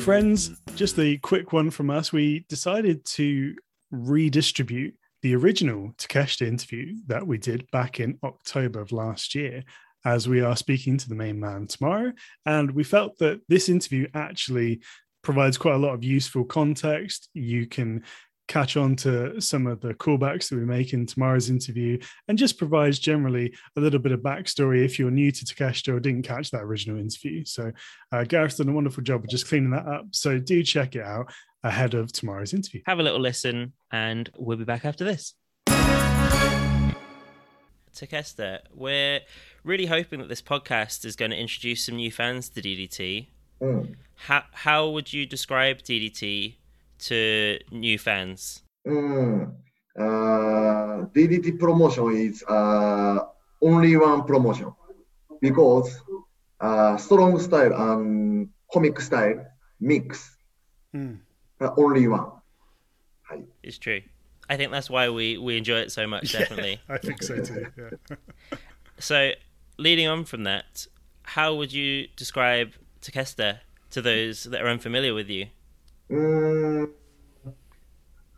Friends. Just a quick one from us. We decided to redistribute the original Takeshita interview that we did back in October of last year, as we are speaking to the main man tomorrow. And we felt that this interview actually provides quite a lot of useful context. You can catch on to some of the callbacks that we make in tomorrow's interview and just provides generally a little bit of backstory if you're new to Takeshita or didn't catch that original interview. So uh, Gareth's done a wonderful job of just cleaning that up. So do check it out ahead of tomorrow's interview. Have a little listen, and we'll be back after this. Takeshita, we're really hoping that this podcast is going to introduce some new fans to DDT. Mm. How, how would you describe DDT to new fans? Mm. Uh, DDT promotion is uh, only one promotion because uh, strong style and comic style mix Mm. uh, only one. It's true. I think that's why we, we enjoy it so much, definitely. I think so too. Yeah. So, leading on from that, how would you describe Takeshita to those that are unfamiliar with you? Mm,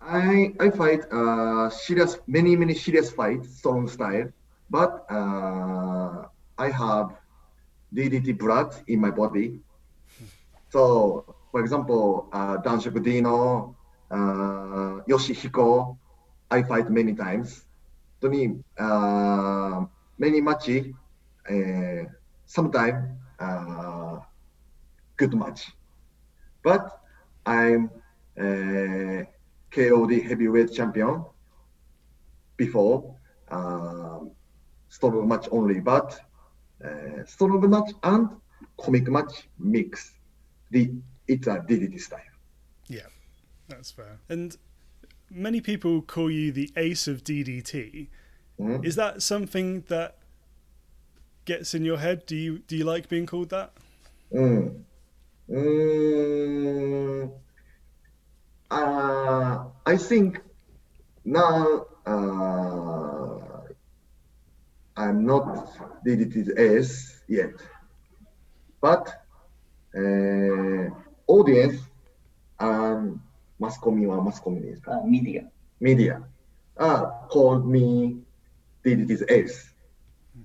I I fight uh, serious many many serious fights strong style, but uh, I have DDT blood in my body. So, for example, uh, Danshoku Dino, uh, Yoshihiko, I fight many times. To me, uh, many match, uh, sometimes uh, good match. But I'm uh, KOD heavyweight champion before um, strong match only, but uh, strong match and comic match mix. The it's a DDT style. Yeah, that's fair. And many people call you the ace of DDT. Mhm. Is that something that gets in your head? Do you do you like being called that? Mm. Uh, uh, I think now uh, I'm not DDTs yet, but uh, audience um, mass commune or uh, media. Media. Ah, uh, called me DDTs.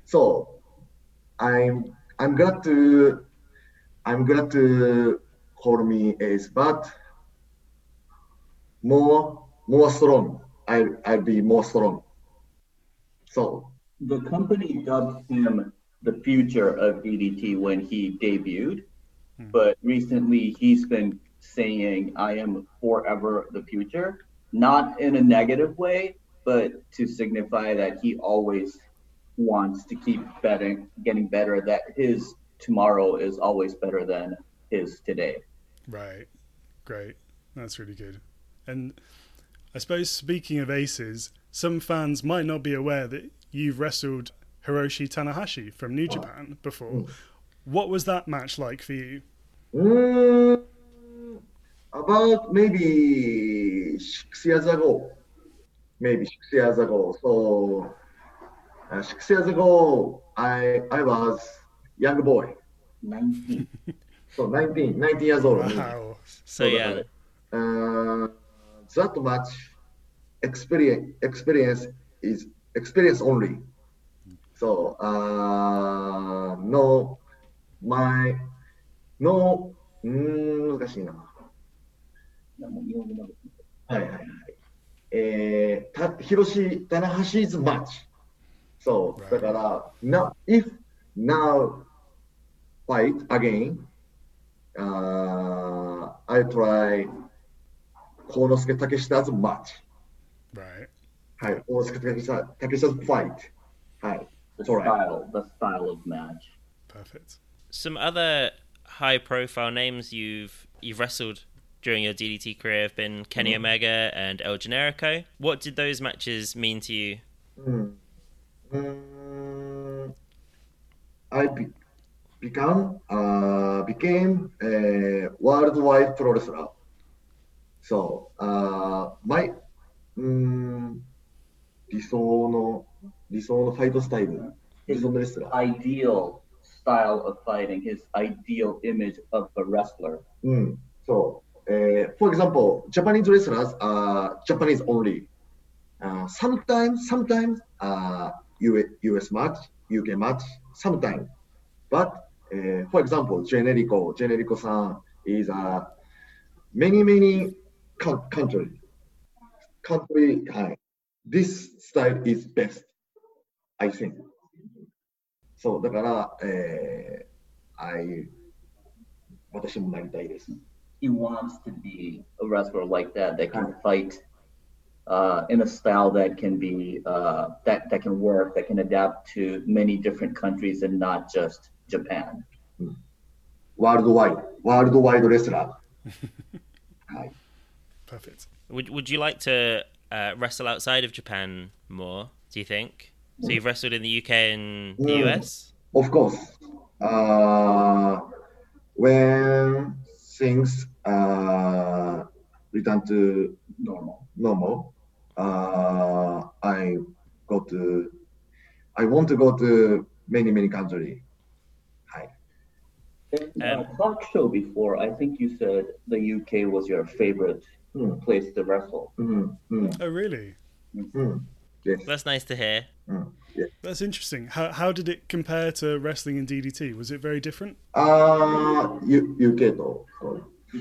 so I'm I'm glad to I'm glad to call me ace, but more more strong. I I'll be more strong. So The company dubbed him the future of DDT when he debuted, hmm. but recently he's been saying, I am forever the future, not in a negative way, but to signify that he always wants to keep betting, getting better, that his tomorrow is always better than is today. Right. Great. That's really good. And I suppose speaking of aces, some fans might not be aware that you've wrestled Hiroshi Tanahashi from New Japan before. What was that match like for you? mm, about maybe six years ago, maybe six years ago. So uh, six years ago, I I was young boy. 19. So 19, 19 years old. Wow. So, yeah, Uh, that much experience experience is experience only. So uh, no, my no うーん難しいな。はいはいはい。えー、た広し、棚橋 is much. そう、Right. だから、now, if now fight again, uh, I try 幸之助武下 as much. Right. はい、幸之助武下、武下 fight. はい。 The It's all right. style, the style of match. Perfect. some other high profile names you've you've wrestled during your DDT career have been Kenny Omega and El Generico. What did those matches mean to you? うん。うーん I be, become uh, became a worldwide pro wrestler. So uh, my ideal style of fighting, his ideal image of a wrestler. Mm. うん、そう。Uh, eh, for example, Japanese wrestlers are Japanese only. Uh, sometimes, sometimes uh, US match, UK match, sometimes. But uh, for example, Generico, Generico san is a many, many co- country. Country, はい。This style is best, I think. そう、だから、えー I 私もなりたいです。 He wants to be a wrestler like that that can fight uh, in a style that can be uh, that that can work, that can adapt to many different countries and not just Japan. ワールドワイド、ワールドワイドレスラー。はい。 Perfect. Would Would you like to uh, wrestle outside of Japan more? Do you think? So you've wrestled in the UK and the Mm. US. Of course, uh, when things uh, return to Normal. normal, uh, I go to, I want to go to many, many countries. And a talk show before, I think you said the UK was your favorite mm. place to wrestle. Mm. Mm. Oh, really? Hmm, yes. That's nice to hear. Hmm, yeah. That's interesting. How, how did it compare to wrestling in DDT? Was it very different? Uh, you, UK though.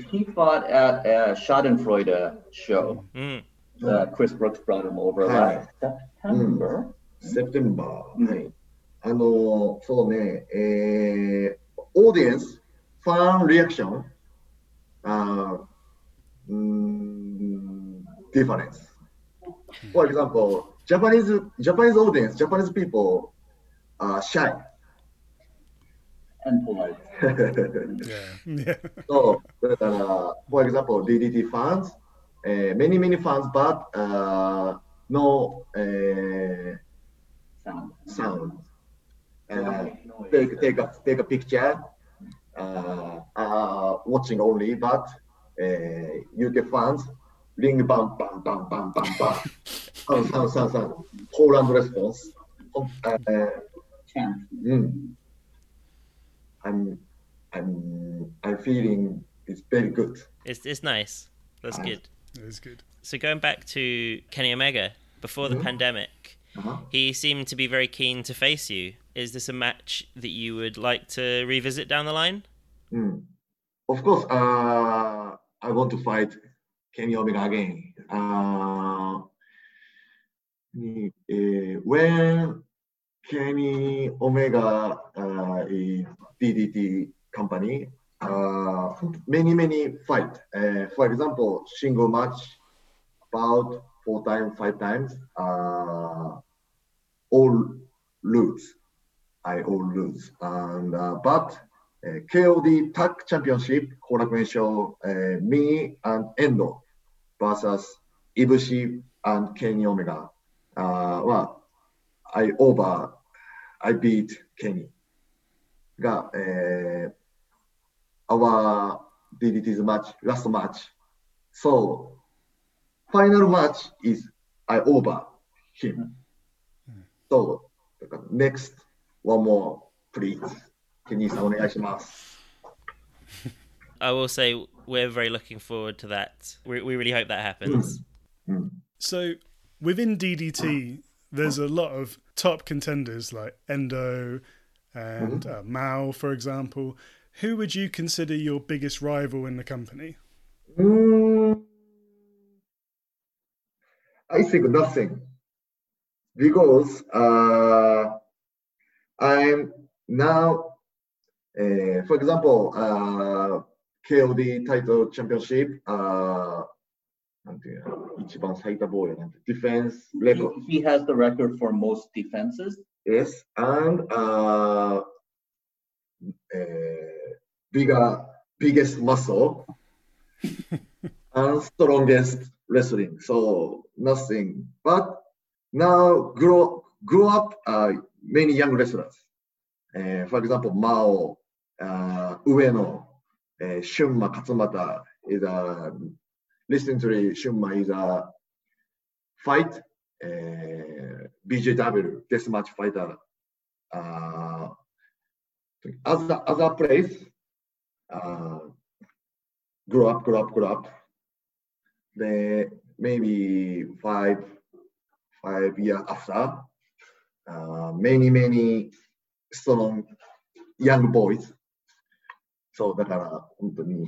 He fought at a Schadenfreude show. Hmm. Uh, Chris Brooks brought him over last September. September. はい。あの、そうね、えー、audience fan reaction uh, mm, difference. For example, Japanese Japanese audience, Japanese people are shy and polite. yeah. yeah. So, uh, for example, DDT fans, uh, many many fans, but uh, no uh, sound. sound. Uh, take take a take a picture. Uh, uh, watching only, but uh, UK fans ring bam bam bam bam bam bam. sound sound sound sound. Call and response. Uh, Chant. mm. I'm I'm I'm feeling it's very good. It's it's nice. That's Nice. good. It was good. So going back to Kenny Omega before the Mhm. pandemic, Uh-huh. he seemed to be very keen to face you. Is this a match that you would like to revisit down the line? Mm. Of course, uh, I want to fight Kenny Omega again. Uh, eh, when Kenny Omega uh, is DDT company, uh, many many fight. Uh, for example, single match about four times, five times, uh, all lose. I all lose, and uh, but uh, KOD Tag Championship 後楽園賞、uh, me and Endo versus Ibushi and Kenny Omega、uh, は I over I beat Kenny が、uh, our DDT's match last match so final match is I over him so だから next one more please ケニーさんお願いします。 I will say we're very looking forward to that. We, we really hope that happens. うん。 So within DDT, there's a lot of top contenders like Endo and uh, Mao, for example. Who would you consider your biggest rival in the company? Mm, I think nothing because uh, I'm now, uh, for example, uh, KOD title championship, uh, なんていうの一番最多防衛なんて defense level. He, he has the record for most defenses. Yes, and uh, uh, bigger, biggest muscle and strongest wrestling. So nothing. But now grow grow up uh, many young wrestlers. Uh, for example, Mao, uh, Ueno, uh, Shunma Katsumata is a recently Shunma is a fight uh, BJW deathmatch fighter uh, other other place, uh, grow up, grow up, grow up. The maybe five five years after, uh, many, many strong young boys。そう、だから本当に、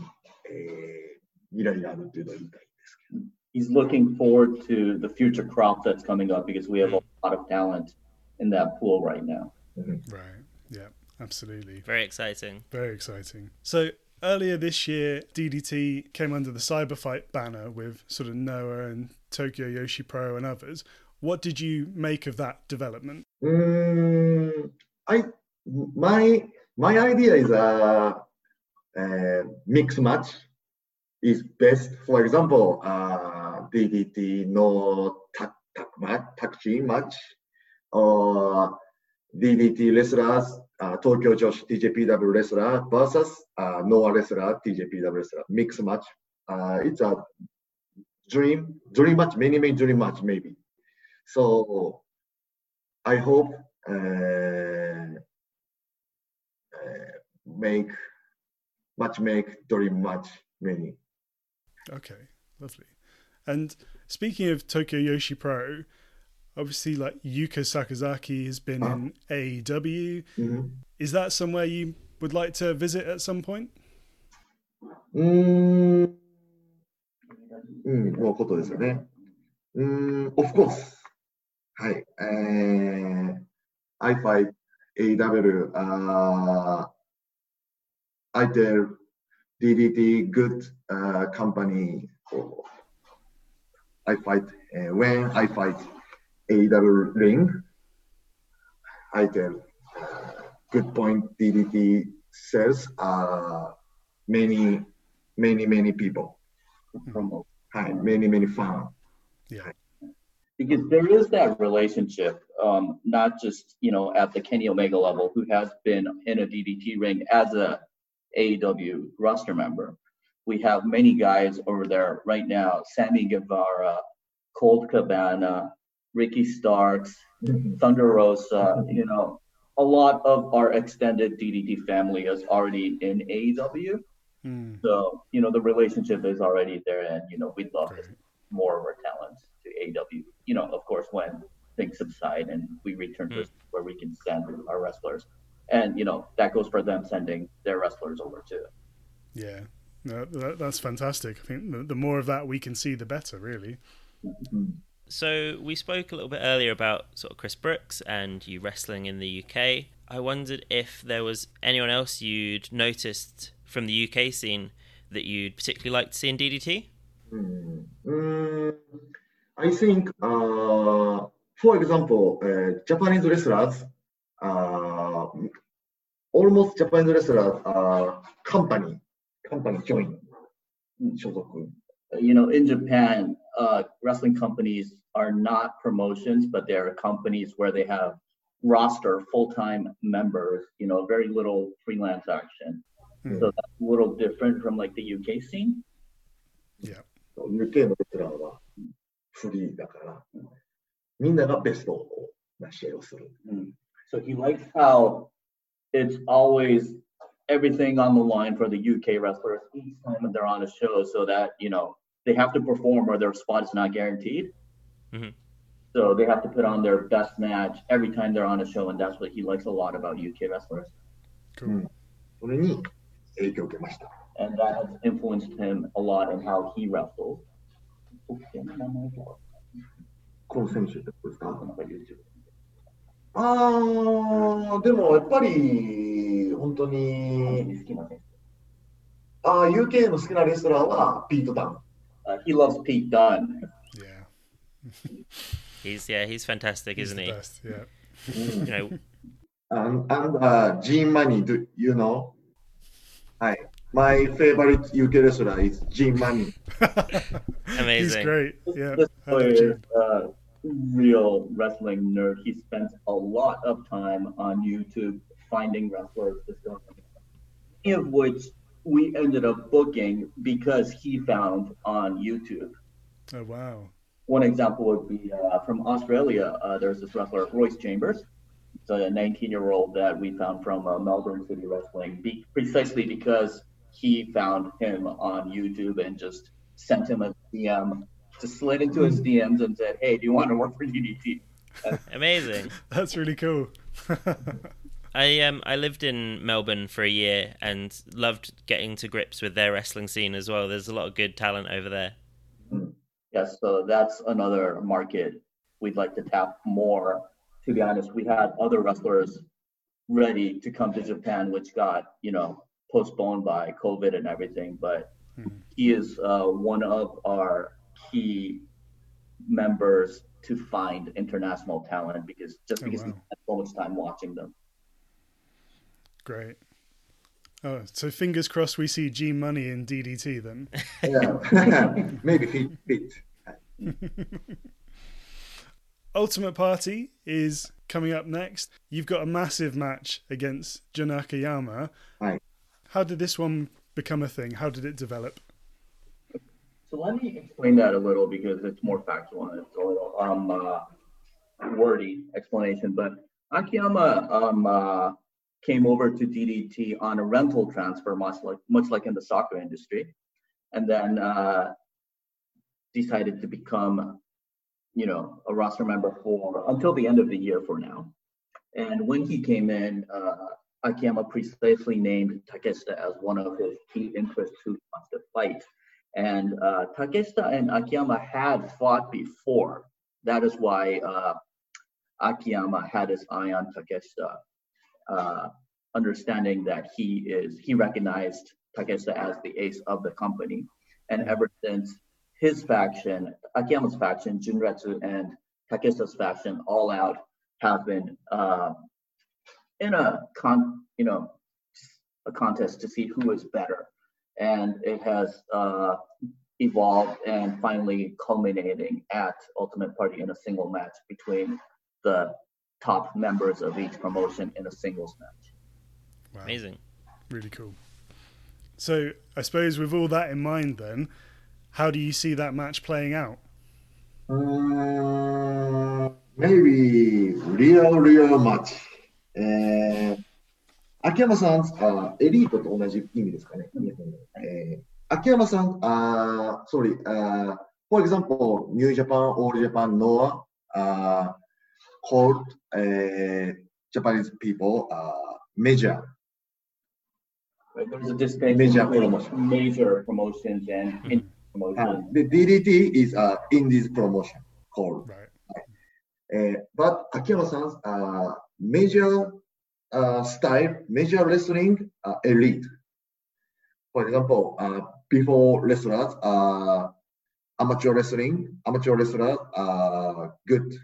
えー、未来があるというのは言いたいんですけど。He's uh, eh, looking forward to the future crop that's coming up because we have a lot of talent in that pool right now. Mm-hmm. Right. Yeah, absolutely. Very exciting. Very exciting. So, earlier this year, DDT came under the Cyberfight banner with sort of Noah and Tokyo Joshi Pro and others. What did you make of that development? Mm, I my my idea is a, uh mix match is best. For example, uh, DDT no tag tag match, team match, or DDT wrestlers, uh, Tokyo Joshi TJPW wrestler versus uh, Noah wrestler TJPW wrestler mix match. Uh, it's a dream dream match, many many dream match maybe. So I hope uh, uh, make much make during much many. Okay, lovely. And speaking of Tokyo Joshi Pro, obviously like Yuka Sakazaki has been uh, in AEW. Mm-hmm. Is that somewhere you would like to visit at some point? Mm-hmm. Mm-hmm. Of course. はい。えー、I fight AW、uh, I tell DDT good、uh, company for I fight、uh, when I fight AW ring I tell、uh, good point DDT sells uh, many many many people Promo. はい many many fan Yeah. because there is that relationship, um, not just you know at the Kenny Omega level, who has been in a DDT ring as a AEW roster member. We have many guys over there right now: Sammy Guevara, Colt Cabana, Ricky Starks, Thunder Rosa. You know, a lot of our extended DDT family is already in AEW. Mm, So you know the relationship is already there, and you know we'd love to great. More of our talents to AW. You know, of course, when things subside and we return to hmm. where we can send our wrestlers, and you know that goes for them sending their wrestlers over too. Yeah. No, that, that's fantastic. I think the, the more of that we can see, the better, really. Mm-hmm. So we spoke a little bit earlier about sort of Chris Brooks and you wrestling in the UK. I wondered if there was anyone else you'd noticed from the UK scene that you'd particularly like to see in DDT. Mm, mm, I think, uh, for example, uh, Japanese wrestlers, uh, almost Japanese wrestlers are company, company join, You know, in Japan, uh, wrestling companies are not promotions, but they're companies where they have roster full-time members. You know, very little freelance action. Hmm. So that's a little different from like the UK scene. Yeah. UK のレスラーはフリーだから、みんながベストをな試合をする。 Mm. So he likes how it's always everything on the line for the UK wrestlers each time that they're on a show, so that you know they have to perform or their spot is not guaranteed. Mhm. So they have to put on their best match every time they're on a show, and that's what he likes a lot about UK wrestlers, Cool. そ and that has influenced him a lot in how he wrestles. ああ、でもやっぱり本当にああ、UK ah, ah, の好きなレストランはピート・ダン。Uh, he loves Pete Dunne. Yeah. he's yeah, he's fantastic, he's isn't he? Best, yeah. Mm. you know. And and uh, G Money, do you know? Hi. My favorite UK wrestler is G Money. He's great. Yeah. This I love player is a real wrestling nerd. He spends a lot of time on YouTube finding wrestlers, discovering many of which we ended up booking because he found on YouTube. Oh wow. One example would be uh, from Australia. Uh, there's this wrestler, Royce Chambers. It's a 19 year old that we found from uh, Melbourne City Wrestling, be- precisely because he found him on YouTube and just sent him a DM, just slid into his DMs and said, "Hey, do you want to work for DDT?" Amazing. That's really cool. I um I lived in Melbourne for a year and loved getting to grips with their wrestling scene as well. There's a lot of good talent over there. Yes, so that's another market we'd like to tap more. To be honest, we had other wrestlers ready to come to Japan, which got you know postponed by COVID and everything. But Mhm. he is uh, one of our key members to find international talent because just Oh, because we wow. spent so much time watching them. Great. Oh, so fingers crossed we see G Money in DDT then. Yeah. Maybe fit, fit. Ultimate Party is coming up next. You've got a massive match against Jun Akiyama. Right. How did this one become a thing? How did it develop? So let me explain that a little because it's more factual and it's a little um uh, wordy explanation. But Akiyama um uh, came over to DDT on a rental transfer, much like much like in the soccer industry, and then uh, decided to become, you know, a roster member for until the end of the year for now. And when he came in, uh, Akiyama precisely named Takeshita as one of his key interests who wants to fight. And uh, Takeshita and Akiyama had fought before. That is why uh, Akiyama had his eye on Takeshita, uh, understanding that he is he recognized Takeshita as the ace of the company. And ever since his faction, Akiyama's faction, Junretsu, and Takeshita's faction, All Out, have been uh, in a con, you know, a contest to see who is better and it has uh, evolved and finally culminating at Ultimate Party in a single match between the top members of each promotion in a singles match. Wow. Amazing. Really cool. So I suppose with all that in mind then, how do you see that match playing out? Uh, maybe real, real match. えー、秋山さん、あエリートと同じ意味ですかね。日本語えー、秋山さん、あ sorry, uh, for example, New Japan, All Japan, Noah, uh, called uh, Japanese people uh, major. There's a distinction Major promotion. major promotions and indie promotions. Uh, the DDT is uh, indies promotion called. Right. Uh, but Akiyama-san's uh, major uh, style, major wrestling uh, elite. For example, uh, before wrestlers, uh, amateur wrestling, amateur wrestlers are uh, good.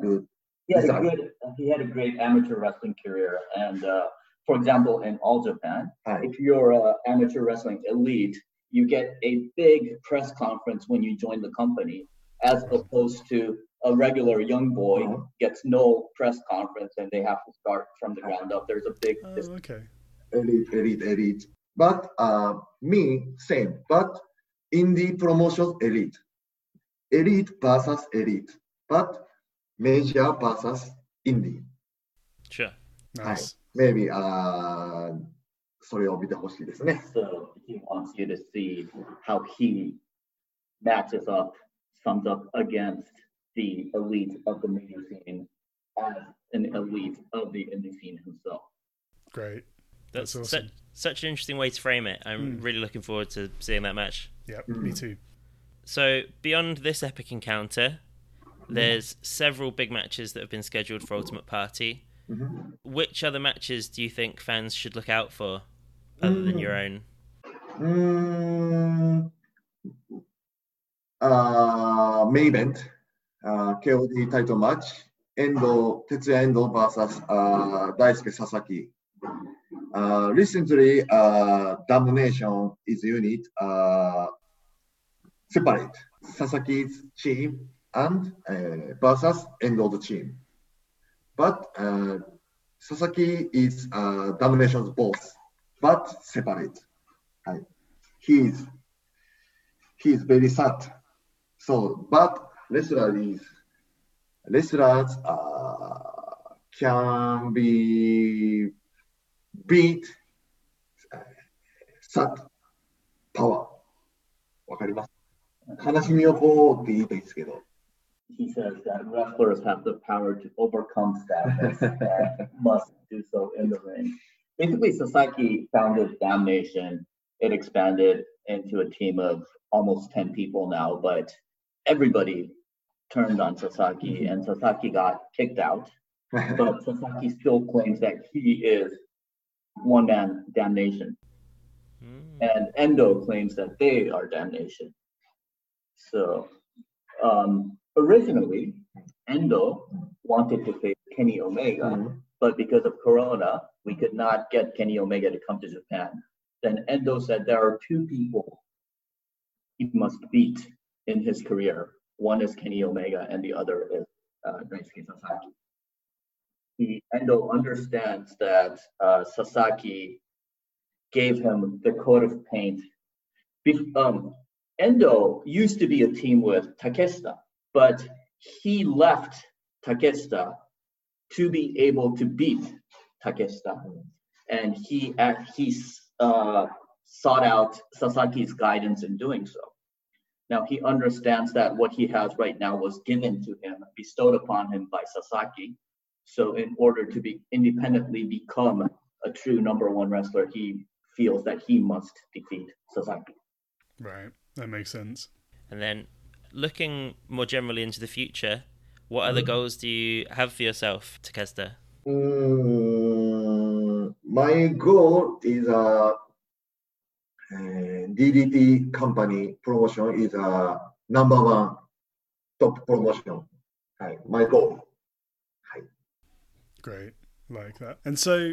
good. He had, a good, he had a great amateur wrestling career. And uh, for example, in All Japan, Hi. if you're an amateur wrestling elite, you get a big press conference when you join the company, as opposed to a regular young boy Uh-huh. gets no press conference and they have to start from the ground up. There's a big Oh, dis- okay. elite, elite, elite. But uh, me, same. But indie promotions, elite. Elite versus elite. But major versus indie. Sure. Nice. maybe あーそれを見てほしいですね。 So he wants you to see how he matches up, sums up against the elite of the major scene as an elite of the indie scene himself. Great. That's, That's awesome. Such, such, an interesting way to frame it. I'm mm. really looking forward to seeing that match. Yeah, mm. me too. So, beyond this epic encounter, there's several big matches that have been scheduled for Ultimate Party. Mm-hmm. Which other matches do you think fans should look out for other mm. than your own? Mm. Uh, main event uh, KOD title match, Endo, Tetsuya Endo versus uh, Daisuke Sasaki. Uh, recently, uh, Damnation is unit uh, separate Sasaki's team and uh, versus Endo's team. But uh, Sasaki is uh, Damnation's boss, but separate. Right? He is he is very sad. So, but wrestler is wrestlers uh, can be beat uh, such power. わかります悲しみをこうって言いたいですけど。 He says that wrestlers have the power to overcome sadness and must do so in the ring. Basically, Sasaki founded Damnation. It expanded into a team of almost 10 people now, but everybody turned on Sasaki and Sasaki got kicked out. But Sasaki still claims that he is one man damnation. Mm. and Endo claims that they are damnation. So um, originally, Endo wanted to face Kenny Omega, Mhm. but because of Corona, we could not get Kenny Omega to come to Japan. Then Endo said there are two people he must beat in his career. One is Kenny Omega, and the other is uh, Daisuke Sasaki. Endo understands that uh, Sasaki gave him the coat of paint. Bef- um, Endo used to be a team with Takeshita, but he left Takeshita to be able to beat Takeshita, and he act- he uh, sought out Sasaki's guidance in doing so. Now he understands that what he has right now was given to him, bestowed upon him by Sasaki. So in order to be independently become a true number one wrestler, he feels that he must defeat Sasaki. Right. That makes sense. And then looking more generally into the future, what other goals do you have for yourself, Takeshita? Mm, my goal is a uh, DDT company promotion is a number one top promotion. My goal. Great, like that. And so,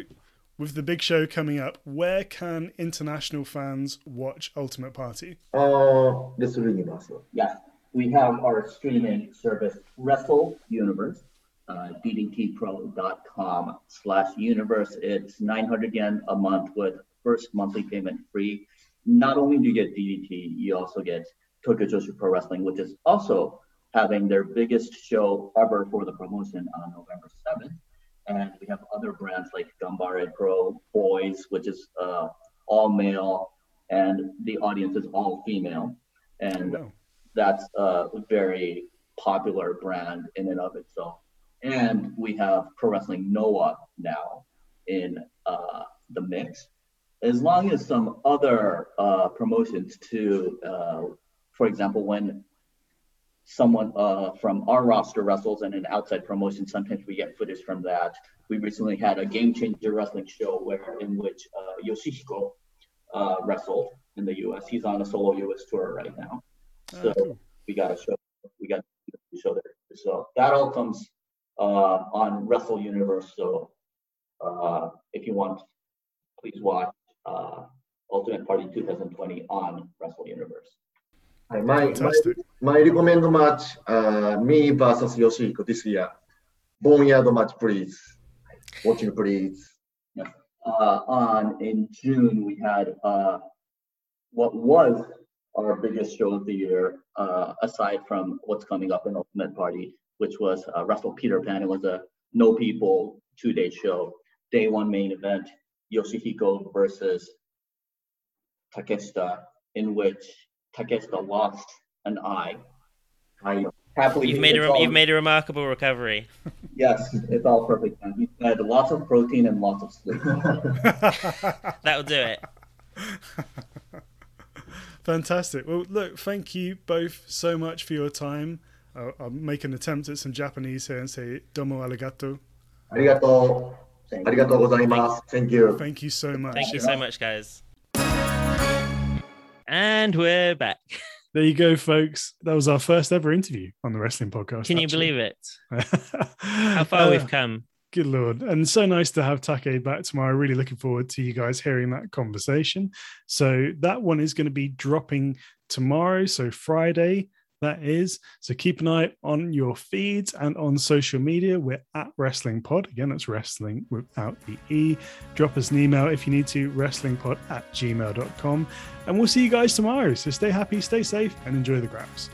with the big show coming up, where can international fans watch Ultimate Party? Uh, this Universal. Yes, we have our streaming service, Wrestle Universe. Uh, ddtpro.com slash universe. It's 900 yen a month with first monthly payment free. Not only do you get DDT, you also get Tokyo Joshi Pro Wrestling, which is also having their biggest show ever for the promotion on November 7th. And we have other brands like Gambare Pro, Boys, which is uh, all male, and the audience is all female. And that's a very popular brand in and of itself. And we have Pro Wrestling Noah now in uh, the mix, as long as some other uh, promotions too. Uh, for example, when someone uh, from our roster wrestles in an outside promotion, sometimes we get footage from that. We recently had a Game Changer Wrestling show where in which uh, Yoshihiko uh, wrestled in the U.S. He's on a solo U.S. tour right now Ah, So- we got to show we got to show there. So that all comes uh, on Wrestle Universe. So uh, if you want, please watch uh, Ultimate Party 2020 on Wrestle Universe. my, my, Fantastic. my recommend match, uh, me versus Yoshihiko this year. Boneyard match, please. Watching, please. Uh, on in June we had uh, what was our biggest show of the year, uh, aside from what's coming up in Ultimate Party, which was uh, Wrestle Peter Pan. It was a no people two day show. Day one main event, Yoshihiko versus Takeshita, in which Takeshita lost an eye. I happily you've made a all, you've made a remarkable recovery. yes, it's all perfect. Man. He had lots of protein and lots of sleep. That'll do it. Fantastic. Well, look, thank you both so much for your time. I'll, I'll make an attempt at some Japanese here and say domo arigato. Arigato. Thank you. Thank you. So much. Thank you so much, guys. And we're back. There you go, folks. That was our first ever interview on the Wrestling Podcast. Can you believe it? How far uh, we've come. Good Lord. And so nice to have Take back tomorrow. Really looking forward to you guys hearing that conversation. So, that one is going to be dropping tomorrow. So, Friday, that is. So keep an eye on your feeds and on social media. We're at Wrestling Pod. Again, that's wrestling without the E. Drop us an email if you need to, wrstlingpod at gmail.com. And we'll see you guys tomorrow. So stay happy, stay safe, and enjoy the grabs.